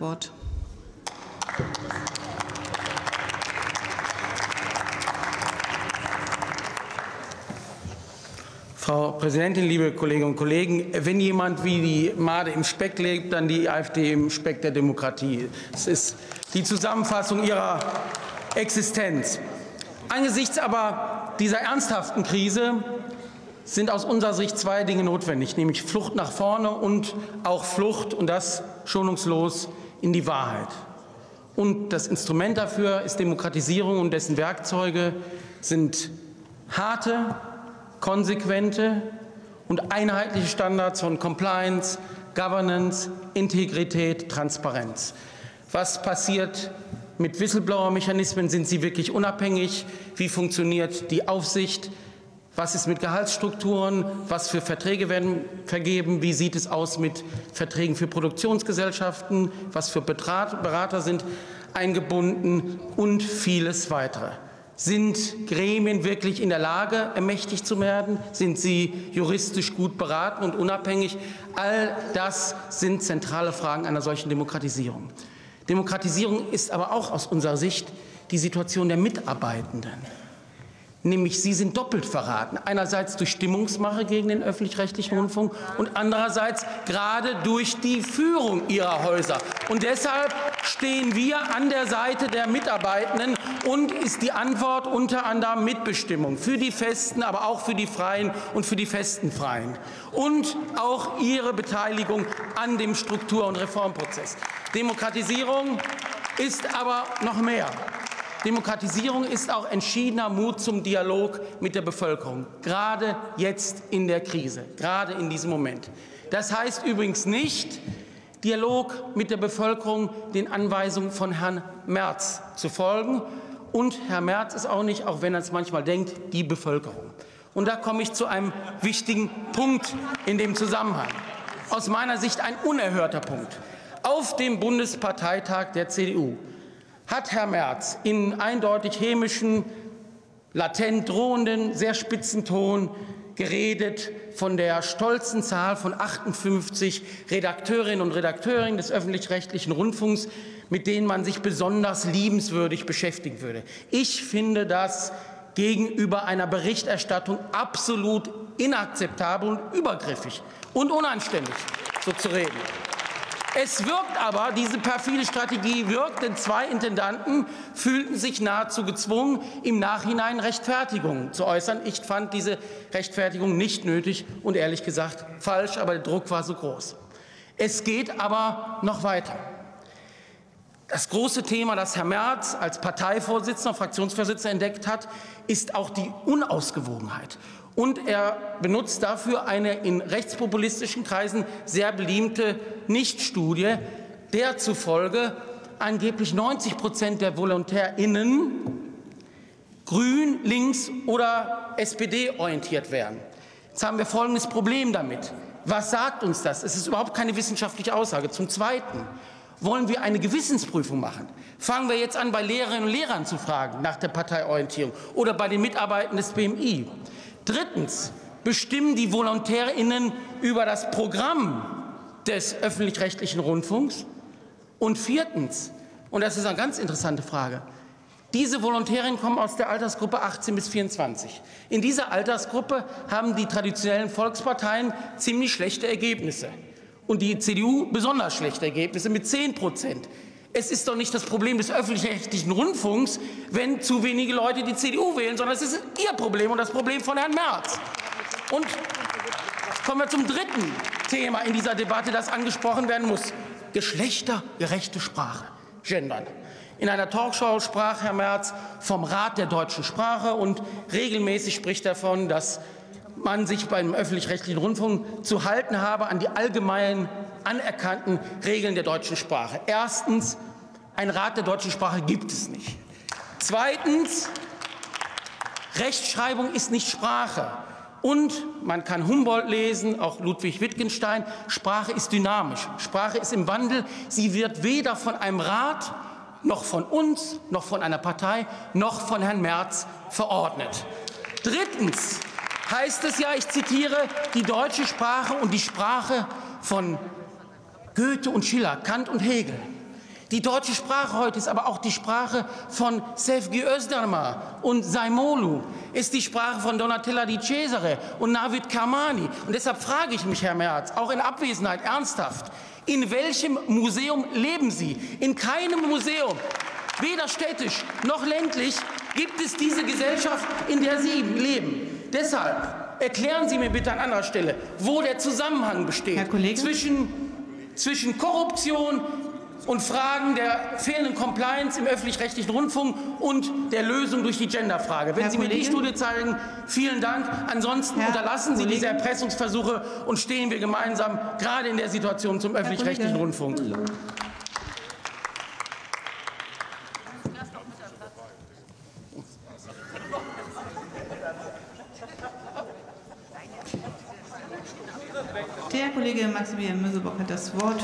Wort. Frau Präsidentin, liebe Kolleginnen und Kollegen! Wenn jemand wie die Made im Speck lebt, dann die AfD im Speck der Demokratie. Es ist die Zusammenfassung ihrer Existenz. Angesichts aber dieser ernsthaften Krise sind aus unserer Sicht zwei Dinge notwendig, nämlich Flucht nach vorne und auch Flucht, und das schonungslos, in die Wahrheit. Und das Instrument dafür ist Demokratisierung und dessen Werkzeuge sind harte, konsequente und einheitliche Standards von Compliance, Governance, Integrität, Transparenz. Was passiert mit Whistleblower-Mechanismen? Sind sie wirklich unabhängig? Wie funktioniert die Aufsicht? Was ist mit Gehaltsstrukturen? Was für Verträge werden vergeben? Wie sieht es aus mit Verträgen für Produktionsgesellschaften? Was für Berater sind eingebunden? Und vieles weitere. Sind Gremien wirklich in der Lage, ermächtigt zu werden? Sind sie juristisch gut beraten und unabhängig? All das sind zentrale Fragen einer solchen Demokratisierung. Demokratisierung ist aber auch aus unserer Sicht die Situation der Mitarbeitenden. Nämlich sie sind doppelt verraten. Einerseits durch Stimmungsmache gegen den öffentlich-rechtlichen Rundfunk und andererseits gerade durch die Führung ihrer Häuser. Und deshalb stehen wir an der Seite der Mitarbeitenden und ist die Antwort unter anderem Mitbestimmung für die Festen, aber auch für die Freien und für die festen Freien. Und auch ihre Beteiligung an dem Struktur- und Reformprozess. Demokratisierung ist aber noch mehr. Demokratisierung ist auch entschiedener Mut zum Dialog mit der Bevölkerung, gerade jetzt in der Krise, gerade in diesem Moment. Das heißt übrigens nicht, Dialog mit der Bevölkerung den Anweisungen von Herrn Merz zu folgen. Und Herr Merz ist auch nicht, auch wenn er es manchmal denkt, die Bevölkerung. Und da komme ich zu einem wichtigen Punkt in dem Zusammenhang. Aus meiner Sicht ein unerhörter Punkt. Auf dem Bundesparteitag der CDU hat Herr Merz in eindeutig hämischen, latent drohenden, sehr spitzen Ton geredet von der stolzen Zahl von 58 Redakteurinnen und Redakteuren des öffentlich-rechtlichen Rundfunks, mit denen man sich besonders liebenswürdig beschäftigen würde. Ich finde das gegenüber einer Berichterstattung absolut inakzeptabel und übergriffig und unanständig, so zu reden. Es wirkt aber, diese perfide Strategie wirkt, denn zwei Intendanten fühlten sich nahezu gezwungen, im Nachhinein Rechtfertigungen zu äußern. Ich fand diese Rechtfertigung nicht nötig und ehrlich gesagt falsch, aber der Druck war so groß. Es geht aber noch weiter. Das große Thema, das Herr Merz als Parteivorsitzender, Fraktionsvorsitzender entdeckt hat, ist auch die Unausgewogenheit. Und er benutzt dafür eine in rechtspopulistischen Kreisen sehr beliebte Nichtstudie, der zufolge angeblich 90 Prozent der VolontärInnen grün, links oder SPD orientiert wären. Jetzt haben wir folgendes Problem damit. Was sagt uns das? Es ist überhaupt keine wissenschaftliche Aussage. Zum Zweiten wollen wir eine Gewissensprüfung machen. Fangen wir jetzt an, bei Lehrerinnen und Lehrern zu fragen nach der Parteiorientierung oder bei den Mitarbeitern des BMI. Drittens bestimmen die VolontärInnen über das Programm des öffentlich-rechtlichen Rundfunks. Und viertens, und das ist eine ganz interessante Frage, diese Volontärinnen kommen aus der Altersgruppe 18 bis 24. In dieser Altersgruppe haben die traditionellen Volksparteien ziemlich schlechte Ergebnisse und die CDU besonders schlechte Ergebnisse mit 10 Prozent. Es ist doch nicht das Problem des öffentlich-rechtlichen Rundfunks, wenn zu wenige Leute die CDU wählen, sondern es ist Ihr Problem und das Problem von Herrn Merz. Und kommen wir zum dritten Thema in dieser Debatte, das angesprochen werden muss. Geschlechtergerechte Sprache, Gendern. In einer Talkshow sprach Herr Merz vom Rat der deutschen Sprache und regelmäßig spricht er davon, dass man sich beim öffentlich-rechtlichen Rundfunk zu halten habe an die allgemeinen anerkannten Regeln der deutschen Sprache. Erstens, ein Rat der deutschen Sprache gibt es nicht. Zweitens, Rechtschreibung ist nicht Sprache. Und man kann Humboldt lesen, auch Ludwig Wittgenstein, Sprache ist dynamisch, Sprache ist im Wandel, sie wird weder von einem Rat noch von uns, noch von einer Partei, noch von Herrn Merz verordnet. Drittens heißt es ja, ich zitiere, die deutsche Sprache und die Sprache von Goethe und Schiller, Kant und Hegel Die deutsche Sprache heute ist aber auch die Sprache von Sevgi Özdemir und Saimolu, ist die Sprache von Donatella Di Cesare und Navid Kamani. Und deshalb frage ich mich, Herr Merz, auch in Abwesenheit ernsthaft, in welchem Museum leben Sie? In keinem Museum, weder städtisch noch ländlich, gibt es diese Gesellschaft, in der Sie leben. Deshalb erklären Sie mir bitte an anderer Stelle, wo der Zusammenhang besteht zwischen, zwischen Korruption, und Fragen der fehlenden Compliance im öffentlich-rechtlichen Rundfunk und der Lösung durch die Genderfrage. Wenn Herr Sie Kollege? mir die Studie zeigen, vielen Dank. Ansonsten Herr unterlassen Sie Kollege? diese Erpressungsversuche und stehen wir gemeinsam gerade in der Situation zum öffentlich-rechtlichen. Rundfunk. Der Kollege Maximilian Mösebock hat das Wort